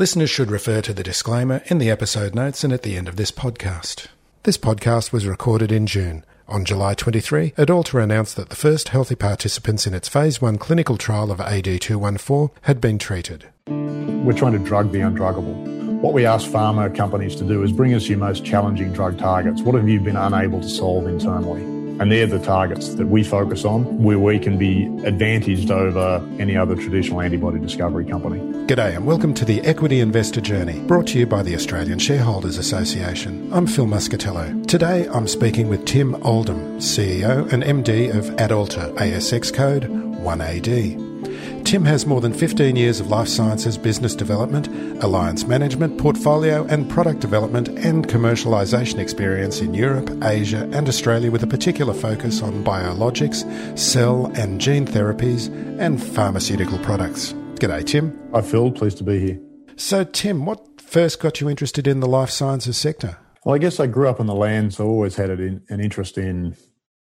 Listeners should refer to the disclaimer in the episode notes and at the end of this podcast. This podcast was recorded in June. On July 23, Adalta announced that the first healthy participants in its Phase 1 clinical trial of AD214 had been treated. We're trying to drug the undruggable. What we ask pharma companies to do is bring us your most challenging drug targets. What have you been unable to solve internally? And they're the targets that we focus on where we can be advantaged over any other traditional antibody discovery company. G'day and welcome to the Equity Investor Journey, brought to you by the Australian Shareholders Association. I'm Phil Muscatello. Today I'm speaking with Tim Oldham, CEO and MD of Adalta, ASX code 1AD. Tim has more than 15 years of life sciences business development, alliance management, portfolio and product development and commercialisation experience in Europe, Asia and Australia with a particular focus on biologics, cell and gene therapies and pharmaceutical products. G'day, Tim. Hi, Phil. Pleased to be here. So, Tim, what first got you interested in the life sciences sector? Well, I guess I grew up on the land, so I always had an interest in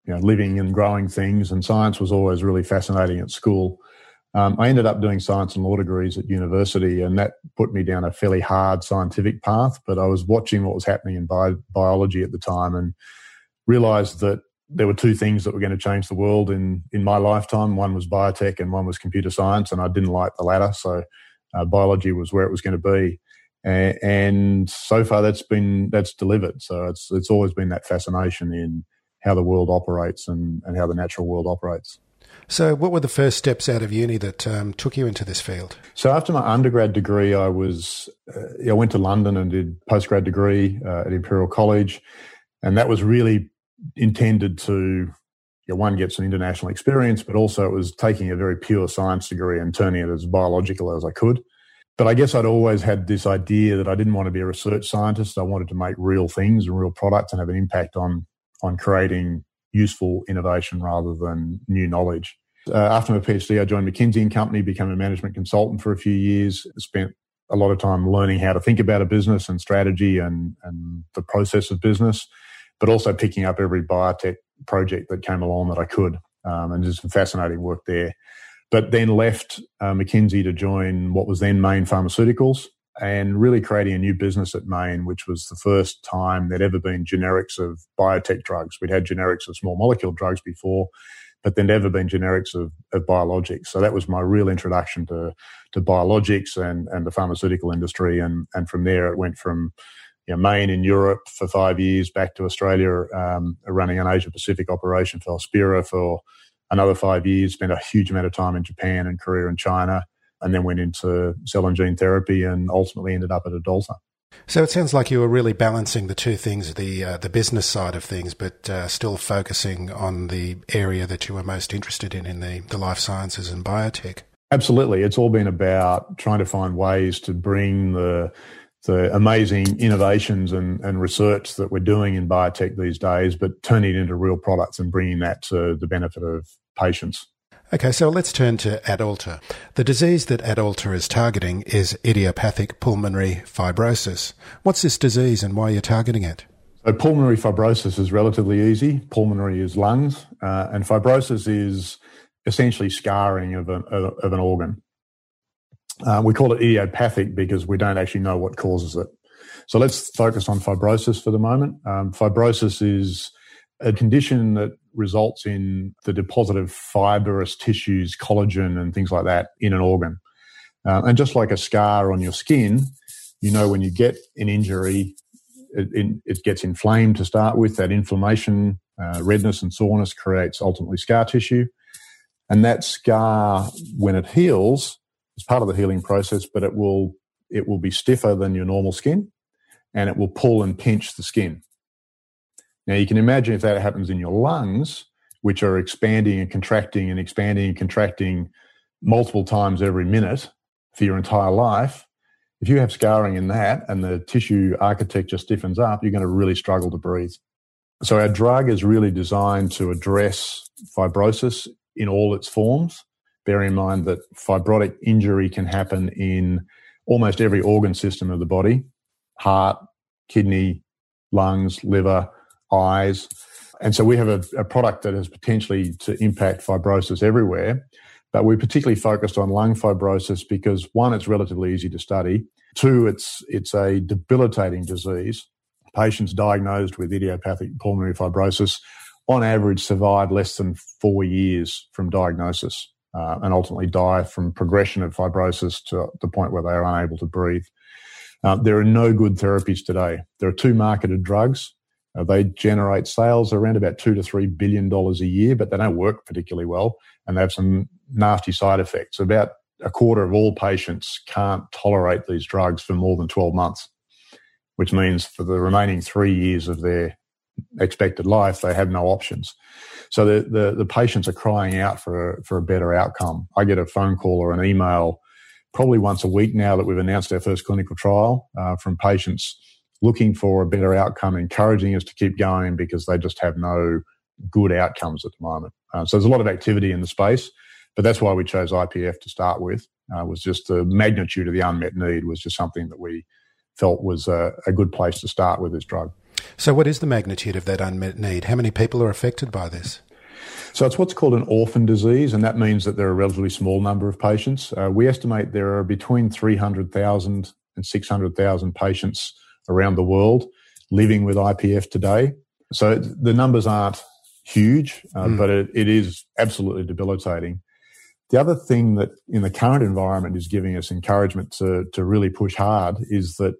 you know, living and growing things, and science was always really fascinating at school. Um, I ended up doing science and law degrees at university, and that put me down a fairly hard scientific path. But I was watching what was happening in bi- biology at the time and realized that there were two things that were going to change the world in, in my lifetime. One was biotech and one was computer science, and I didn't like the latter. So uh, biology was where it was going to be. And, and so far that's been, that's delivered. So it's, it's always been that fascination in how the world operates and, and how the natural world operates. So, what were the first steps out of uni that um, took you into this field? So, after my undergrad degree, I was uh, I went to London and did postgrad degree uh, at Imperial College, and that was really intended to you know, one get some international experience, but also it was taking a very pure science degree and turning it as biological as I could. But I guess I'd always had this idea that I didn't want to be a research scientist. I wanted to make real things and real products and have an impact on on creating useful innovation rather than new knowledge. Uh, after my PhD, I joined McKinsey and Company, became a management consultant for a few years, spent a lot of time learning how to think about a business and strategy and, and the process of business, but also picking up every biotech project that came along that I could. Um, and just some fascinating work there. But then left uh, McKinsey to join what was then Mayne Pharmaceuticals, and really creating a new business at Mayne, which was the first time there'd ever been generics of biotech drugs. We'd had generics of small molecule drugs before, but there'd never been generics of, of biologics. So that was my real introduction to, to biologics and, and the pharmaceutical industry. And, and from there, it went from you know, Mayne in Europe for five years back to Australia, um, running an Asia Pacific operation for Hospira for another five years, spent a huge amount of time in Japan and Korea and China and then went into cell and gene therapy and ultimately ended up at Adalta. So it sounds like you were really balancing the two things, the uh, the business side of things, but uh, still focusing on the area that you were most interested in, in the, the life sciences and biotech. Absolutely. It's all been about trying to find ways to bring the the amazing innovations and, and research that we're doing in biotech these days, but turning it into real products and bringing that to the benefit of patients. Okay, so let's turn to Adalta. The disease that Adalta is targeting is idiopathic pulmonary fibrosis. What's this disease and why are you targeting it? So, pulmonary fibrosis is relatively easy. Pulmonary is lungs, uh, and fibrosis is essentially scarring of an, of an organ. Uh, we call it idiopathic because we don't actually know what causes it. So, let's focus on fibrosis for the moment. Um, fibrosis is a condition that results in the deposit of fibrous tissues, collagen, and things like that in an organ. Uh, and just like a scar on your skin, you know when you get an injury, it, it, gets inflamed to start with. That inflammation, uh, redness, and soreness creates ultimately scar tissue. And that scar, when it heals, is part of the healing process, but it will it will be stiffer than your normal skin, and it will pull and pinch the skin. Now you can imagine if that happens in your lungs, which are expanding and contracting and expanding and contracting multiple times every minute for your entire life. If you have scarring in that and the tissue architecture stiffens up, you're going to really struggle to breathe. So our drug is really designed to address fibrosis in all its forms. Bear in mind that fibrotic injury can happen in almost every organ system of the body heart, kidney, lungs, liver, eyes. And so we have a, a, product that has potentially to impact fibrosis everywhere. But we're particularly focused on lung fibrosis because one, it's relatively easy to study. Two, it's it's a debilitating disease. Patients diagnosed with idiopathic pulmonary fibrosis on average survive less than four years from diagnosis uh, and ultimately die from progression of fibrosis to the point where they are unable to breathe. Uh, there are no good therapies today. There are two marketed drugs. Uh, they generate sales around about two to three billion dollars a year, but they don't work particularly well, and they have some nasty side effects. About a quarter of all patients can't tolerate these drugs for more than 12 months, which means for the remaining three years of their expected life, they have no options. So the, the, the patients are crying out for a, for a better outcome. I get a phone call or an email probably once a week now that we've announced our first clinical trial uh, from patients looking for a better outcome, encouraging us to keep going because they just have no good outcomes at the moment. Uh, so there's a lot of activity in the space, but that's why we chose IPF to start with. Uh, was just the magnitude of the unmet need was just something that we felt was a, a good place to start with this drug. So, what is the magnitude of that unmet need? How many people are affected by this? So it's what's called an orphan disease, and that means that there are a relatively small number of patients. Uh, we estimate there are between 300,000 and 600,000 patients around the world living with IPF today. So the numbers aren't huge, uh, mm. but it, it is absolutely debilitating. The other thing that in the current environment is giving us encouragement to, to really push hard is that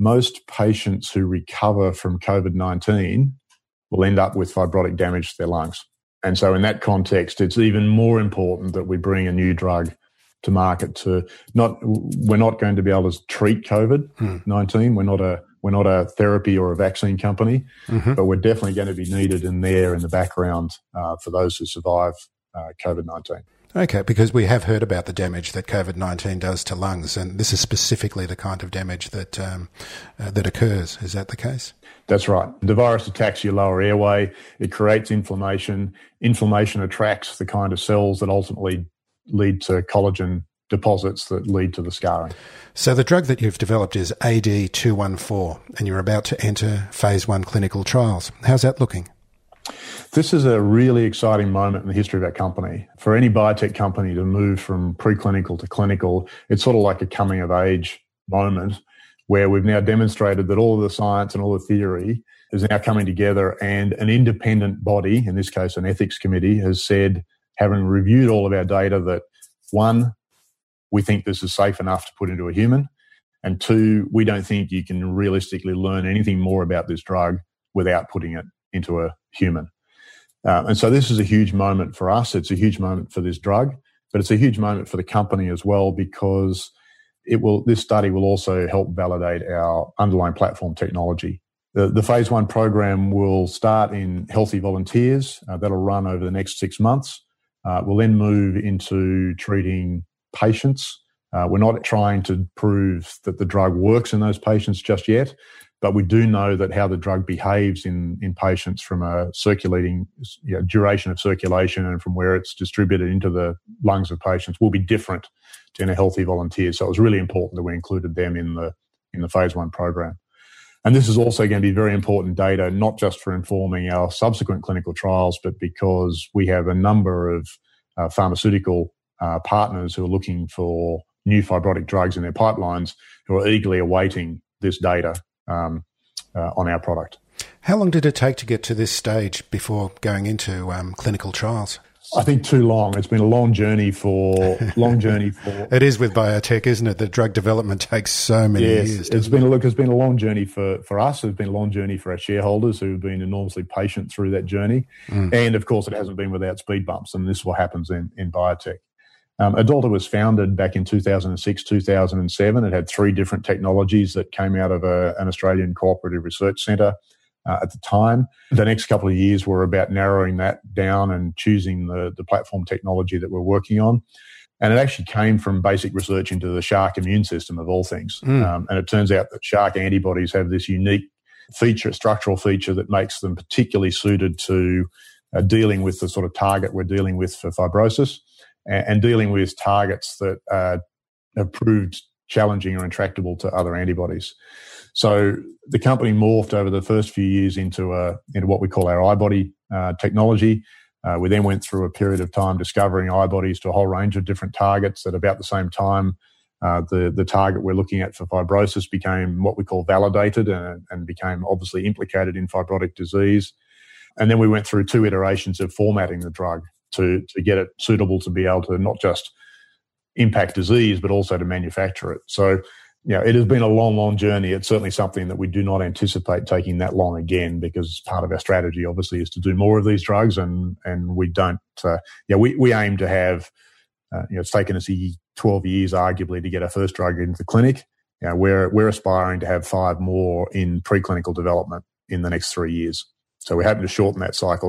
most patients who recover from COVID 19 will end up with fibrotic damage to their lungs. And so, in that context, it's even more important that we bring a new drug to market to not, we're not going to be able to treat COVID 19. We're not a, we're not a therapy or a vaccine company, mm-hmm. but we're definitely going to be needed in there in the background uh, for those who survive uh, COVID 19. Okay, because we have heard about the damage that COVID nineteen does to lungs, and this is specifically the kind of damage that um, uh, that occurs. Is that the case? That's right. The virus attacks your lower airway. It creates inflammation. Inflammation attracts the kind of cells that ultimately lead to collagen deposits that lead to the scarring. So the drug that you've developed is AD214, and you're about to enter phase one clinical trials. How's that looking? This is a really exciting moment in the history of our company. For any biotech company to move from preclinical to clinical, it's sort of like a coming of age moment where we've now demonstrated that all of the science and all the theory is now coming together and an independent body, in this case an ethics committee, has said, having reviewed all of our data, that one, we think this is safe enough to put into a human. And two, we don't think you can realistically learn anything more about this drug without putting it into a human. Uh, and so this is a huge moment for us. It's a huge moment for this drug, but it's a huge moment for the company as well because it will. This study will also help validate our underlying platform technology. The, the phase one program will start in healthy volunteers. Uh, that'll run over the next six months. Uh, we'll then move into treating patients. Uh, we're not trying to prove that the drug works in those patients just yet. But we do know that how the drug behaves in, in patients from a circulating you know, duration of circulation and from where it's distributed into the lungs of patients will be different to in a healthy volunteer. So it was really important that we included them in the in the phase one program. And this is also going to be very important data, not just for informing our subsequent clinical trials, but because we have a number of uh, pharmaceutical uh, partners who are looking for new fibrotic drugs in their pipelines who are eagerly awaiting this data um, uh, on our product. How long did it take to get to this stage before going into um, clinical trials? I think too long. It's been a long journey for long journey for. it is with biotech, isn't it? The drug development takes so many yes, years. It's been a look. It's been a long journey for for us. It's been a long journey for our shareholders who have been enormously patient through that journey, mm. and of course, it hasn't been without speed bumps. And this is what happens in in biotech. Um, Adalta was founded back in 2006, 2007. It had three different technologies that came out of a, an Australian cooperative research centre uh, at the time. The next couple of years were about narrowing that down and choosing the, the platform technology that we're working on. And it actually came from basic research into the shark immune system of all things. Mm. Um, and it turns out that shark antibodies have this unique feature, structural feature that makes them particularly suited to uh, dealing with the sort of target we're dealing with for fibrosis and, and dealing with targets that uh, have proved challenging or intractable to other antibodies. So the company morphed over the first few years into a into what we call our iBody uh, technology. Uh, we then went through a period of time discovering iBodies to a whole range of different targets. At about the same time, uh, the the target we're looking at for fibrosis became what we call validated and, and became obviously implicated in fibrotic disease. And then we went through two iterations of formatting the drug to to get it suitable to be able to not just impact disease but also to manufacture it. So you know, it has been a long, long journey. It's certainly something that we do not anticipate taking that long again because part of our strategy obviously is to do more of these drugs and, and we don't, uh, yeah, we, we aim to have, uh, you know, it's taken us 12 years arguably to get our first drug into the clinic. You know, we're, we're aspiring to have five more in preclinical development in the next three years. So we're hoping to shorten that cycle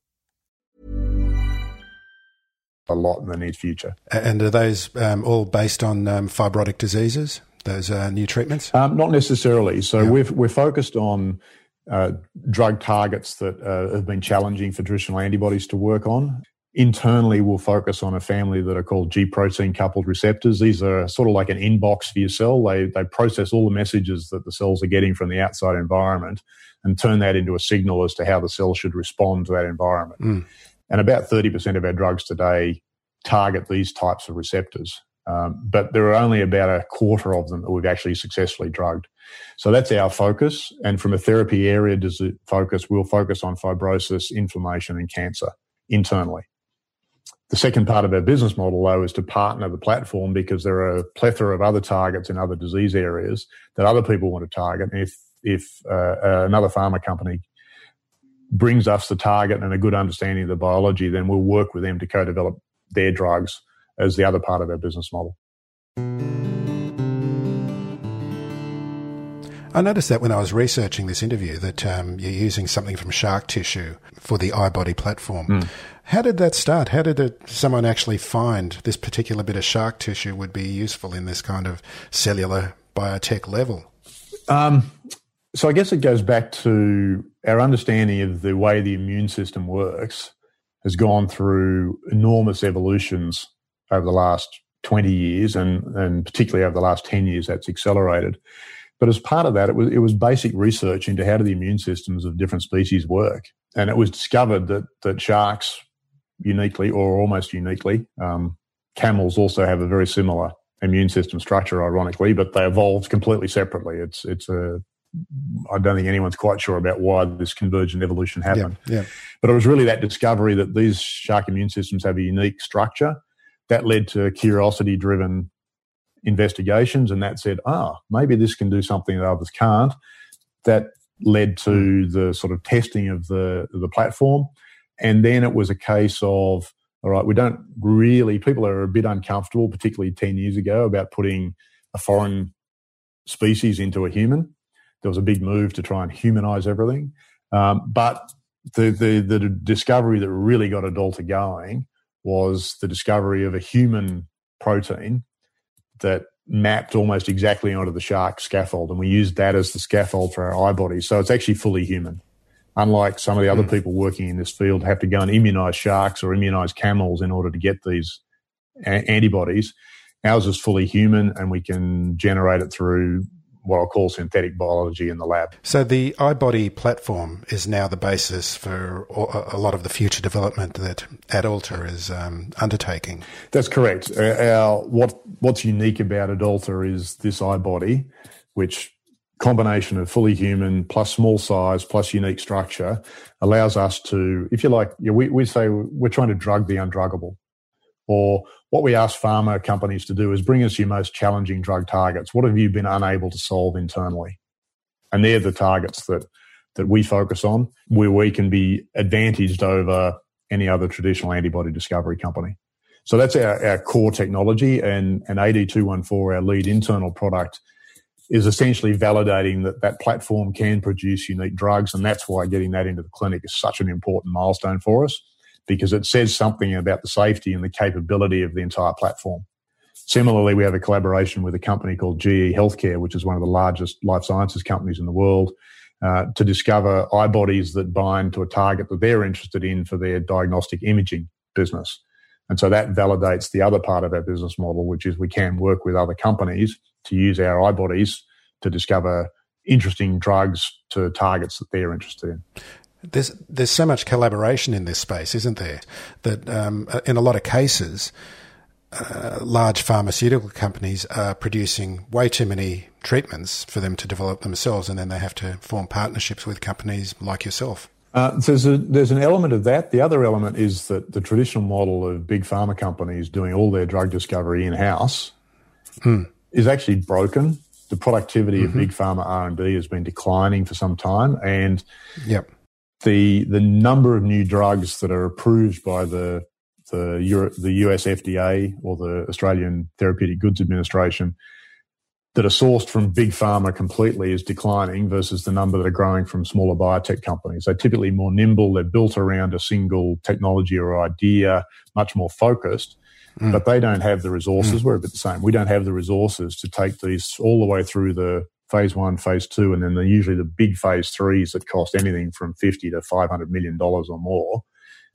a lot in the near future. And are those um, all based on um, fibrotic diseases? Those uh, new treatments? Um, not necessarily. So yeah. we've, we're focused on uh, drug targets that uh, have been challenging for traditional antibodies to work on. Internally, we'll focus on a family that are called G protein coupled receptors. These are sort of like an inbox for your cell. They, they process all the messages that the cells are getting from the outside environment and turn that into a signal as to how the cell should respond to that environment. Mm. And about 30% of our drugs today target these types of receptors. Um, but there are only about a quarter of them that we've actually successfully drugged. So that's our focus. And from a therapy area focus, we'll focus on fibrosis, inflammation, and cancer internally. The second part of our business model, though, is to partner the platform because there are a plethora of other targets in other disease areas that other people want to target. And if if uh, another pharma company brings us the target and a good understanding of the biology, then we'll work with them to co-develop their drugs as the other part of our business model. I noticed that when I was researching this interview that um, you're using something from shark tissue for the iBody platform. Mm. How did that start? How did it, someone actually find this particular bit of shark tissue would be useful in this kind of cellular biotech level? Um, so I guess it goes back to our understanding of the way the immune system works has gone through enormous evolutions over the last 20 years and, and particularly over the last 10 years that's accelerated. But as part of that, it was, it was basic research into how do the immune systems of different species work. And it was discovered that, that sharks uniquely or almost uniquely, um, camels also have a very similar immune system structure, ironically, but they evolved completely separately. It's, it's a I don't think anyone's quite sure about why this convergent evolution happened. Yeah, yeah. But it was really that discovery that these shark immune systems have a unique structure that led to curiosity driven investigations. And that said, ah, maybe this can do something that others can't. That led to the sort of testing of the the platform, and then it was a case of all right, we don't really. People are a bit uncomfortable, particularly ten years ago, about putting a foreign species into a human. There was a big move to try and humanize everything, um, but the, the the discovery that really got Adalta going was the discovery of a human protein that mapped almost exactly onto the shark scaffold, and we used that as the scaffold for our iBodies. So it's actually fully human. Unlike some of the other mm. people working in this field have to go and immunize sharks or immunize camels in order to get these a- antibodies, ours is fully human, and we can generate it through what I'll call synthetic biology in the lab. So the iBody platform is now the basis for a lot of the future development that AdAlta is um, undertaking. That's correct. Uh, our, what what's unique about AdAlta is this iBody, which combination of fully human plus small size plus unique structure allows us to, if you like, we, we say we're trying to drug the undruggable. Or what we ask pharma companies to do is bring us your most challenging drug targets. What have you been unable to solve internally? And they're the targets that, that we focus on where we can be advantaged over any other traditional antibody discovery company. So that's our, our core technology and, and AD214, our lead internal product, is essentially validating that that platform can produce unique drugs. And that's why getting that into the clinic is such an important milestone for us because it says something about the safety and the capability of the entire platform. Similarly, we have a collaboration with a company called GE Healthcare, which is one of the largest life sciences companies in the world, uh, to discover iBodies that bind to a target that they're interested in for their diagnostic imaging business. And so that validates the other part of our business model, which is we can work with other companies to use our iBodies to discover interesting drugs to targets that they're interested in. There's there's so much collaboration in this space, isn't there? That um, in a lot of cases, uh, large pharmaceutical companies are producing way too many treatments for them to develop themselves, and then they have to form partnerships with companies like yourself. Uh, so there's, a, there's an element of that. The other element is that the traditional model of big pharma companies doing all their drug discovery in house mm. is actually broken. The productivity mm-hmm. of big pharma R and D has been declining for some time, and yep the the number of new drugs that are approved by the the, Euro, the US FDA or the Australian Therapeutic Goods Administration that are sourced from big pharma completely is declining versus the number that are growing from smaller biotech companies. They're typically more nimble. They're built around a single technology or idea, much more focused, mm. but they don't have the resources. Mm. We're a bit the same. We don't have the resources to take these all the way through the phase one, phase two, and then the, usually the big phase threes that cost anything from 50 to 500 million dollars or more.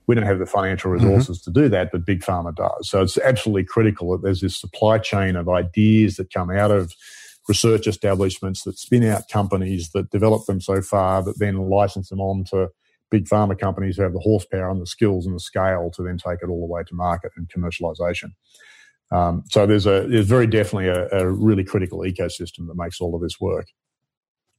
We don't have the financial mm-hmm. resources mm-hmm. to do that, but Big Pharma does. So it's absolutely critical that there's this supply chain of ideas that come out of research establishments that spin out companies that develop them so far that then license them on to big pharma companies who have the horsepower and the skills and the scale to then take it all the way to market and commercialization. Um, so there's a there's very definitely a, a, really critical ecosystem that makes all of this work.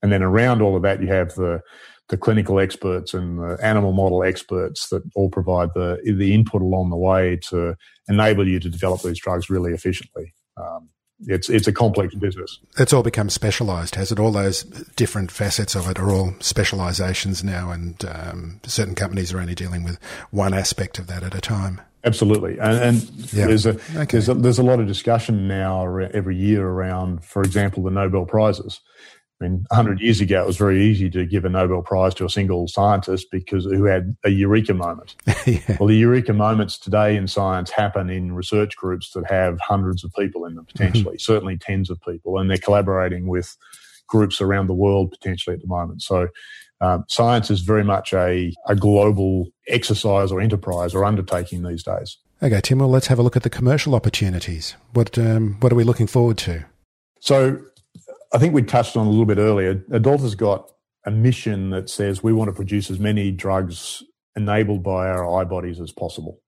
And then around all of that, you have the the clinical experts and the animal model experts that all provide the the input along the way to enable you to develop these drugs really efficiently. Um, it's it's a complex business. It's all become specialized, has it? All those different facets of it are all specializations now, and um, certain companies are only dealing with one aspect of that at a time. Absolutely, and, and yeah. there's a okay. there's a there's a lot of discussion now every year around, for example, the Nobel prizes. I mean, 100 years ago, it was very easy to give a Nobel Prize to a single scientist because who had a eureka moment. yeah. Well, the eureka moments today in science happen in research groups that have hundreds of people in them, potentially, mm-hmm. certainly tens of people, and they're collaborating with groups around the world potentially at the moment. So um, science is very much a, a global exercise or enterprise or undertaking these days. Okay, Tim, well, let's have a look at the commercial opportunities. What, um, what are we looking forward to? So, I think we touched on a little bit earlier. Adalta's got a mission that says we want to produce as many drugs enabled by our iBodies as possible.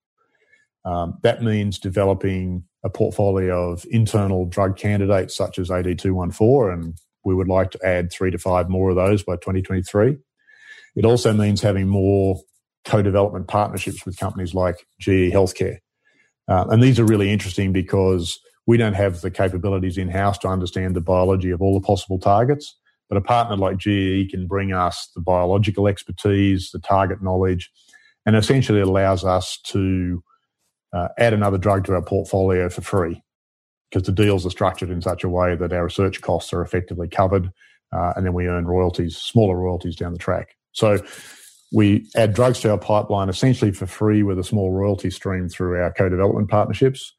Um, that means developing a portfolio of internal drug candidates such as AD214 and we would like to add three to five more of those by 2023. It also means having more co-development partnerships with companies like GE Healthcare. Uh, and these are really interesting because we don't have the capabilities in-house to understand the biology of all the possible targets. But a partner like GE can bring us the biological expertise, the target knowledge, and essentially allows us to uh, add another drug to our portfolio for free because the deals are structured in such a way that our research costs are effectively covered, uh, and then we earn royalties, smaller royalties down the track. So we add drugs to our pipeline essentially for free with a small royalty stream through our co-development partnerships.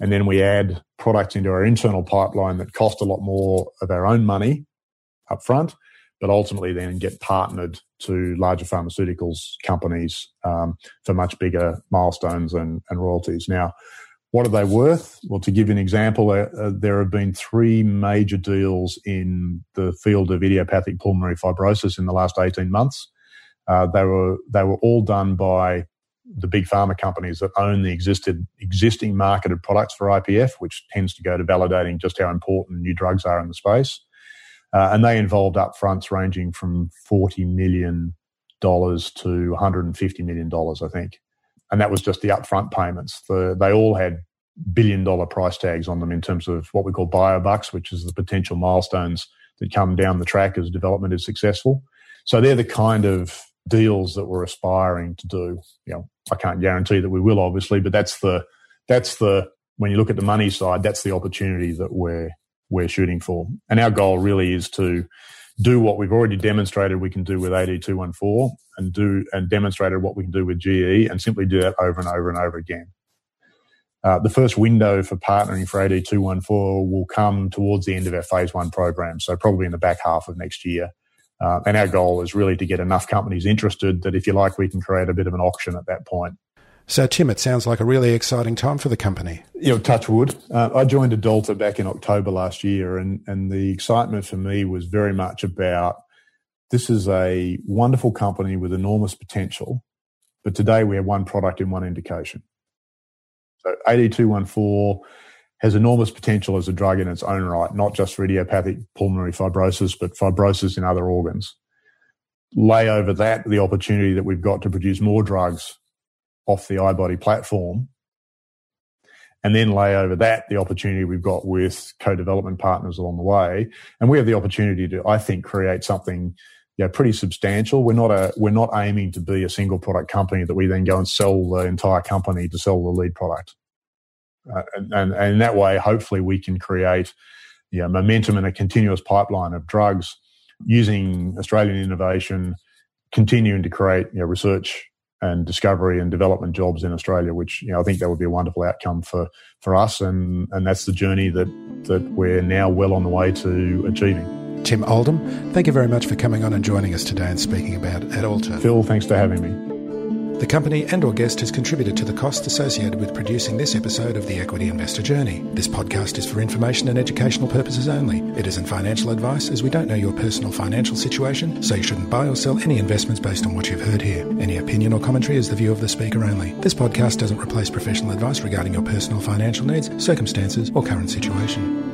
And then we add products into our internal pipeline that cost a lot more of our own money up front, but ultimately then get partnered to larger pharmaceuticals companies um, for much bigger milestones and, and, royalties. Now, what are they worth? Well, to give an example, uh, uh, there have been three major deals in the field of idiopathic pulmonary fibrosis in the last 18 months. Uh, they were they were all done by the big pharma companies that own the existed existing marketed products for IPF, which tends to go to validating just how important new drugs are in the space. Uh, and they involved upfronts ranging from forty million dollars to one hundred and fifty million dollars, I think. And that was just the upfront payments. The, they all had billion dollar price tags on them in terms of what we call biobucks, which is the potential milestones that come down the track as development is successful. So they're the kind of deals that we're aspiring to do. You know, I can't guarantee that we will, obviously, but that's the that's the when you look at the money side, that's the opportunity that we're we're shooting for. And our goal really is to do what we've already demonstrated we can do with AD214 and do and demonstrated what we can do with GE and simply do that over and over and over again. Uh, the first window for partnering for AD214 will come towards the end of our phase one program, so probably in the back half of next year. Uh, and our goal is really to get enough companies interested that, if you like, we can create a bit of an auction at that point. So, Tim, it sounds like a really exciting time for the company. You know, touch wood. Uh, I joined AdAlta back in October last year, and, and the excitement for me was very much about this is a wonderful company with enormous potential, but today we have one product in one indication. So, AD214 has enormous potential as a drug in its own right, not just for idiopathic pulmonary fibrosis, but fibrosis in other organs. Lay over that the opportunity that we've got to produce more drugs off the iBody platform. And then lay over that the opportunity we've got with co-development partners along the way. And we have the opportunity to, I think, create something you know, pretty substantial. We're not a we're not aiming to be a single product company that we then go and sell the entire company to sell the lead product. Uh, and, and, and, in that way, hopefully, we can create you know, momentum and a continuous pipeline of drugs using Australian innovation, continuing to create you know, research and discovery and development jobs in Australia, which you know, I think that would be a wonderful outcome for, for us, and, and that's the journey that, that we're now well on the way to achieving. Tim Oldham, thank you very much for coming on and joining us today and speaking about at AdAlta. Phil, thanks for having me. The company and or guest has contributed to the costs associated with producing this episode of The Equity Investor Journey. This podcast is for information and educational purposes only. It isn't financial advice as we don't know your personal financial situation, so you shouldn't buy or sell any investments based on what you've heard here. Any opinion or commentary is the view of the speaker only. This podcast doesn't replace professional advice regarding your personal financial needs, circumstances, or current situation.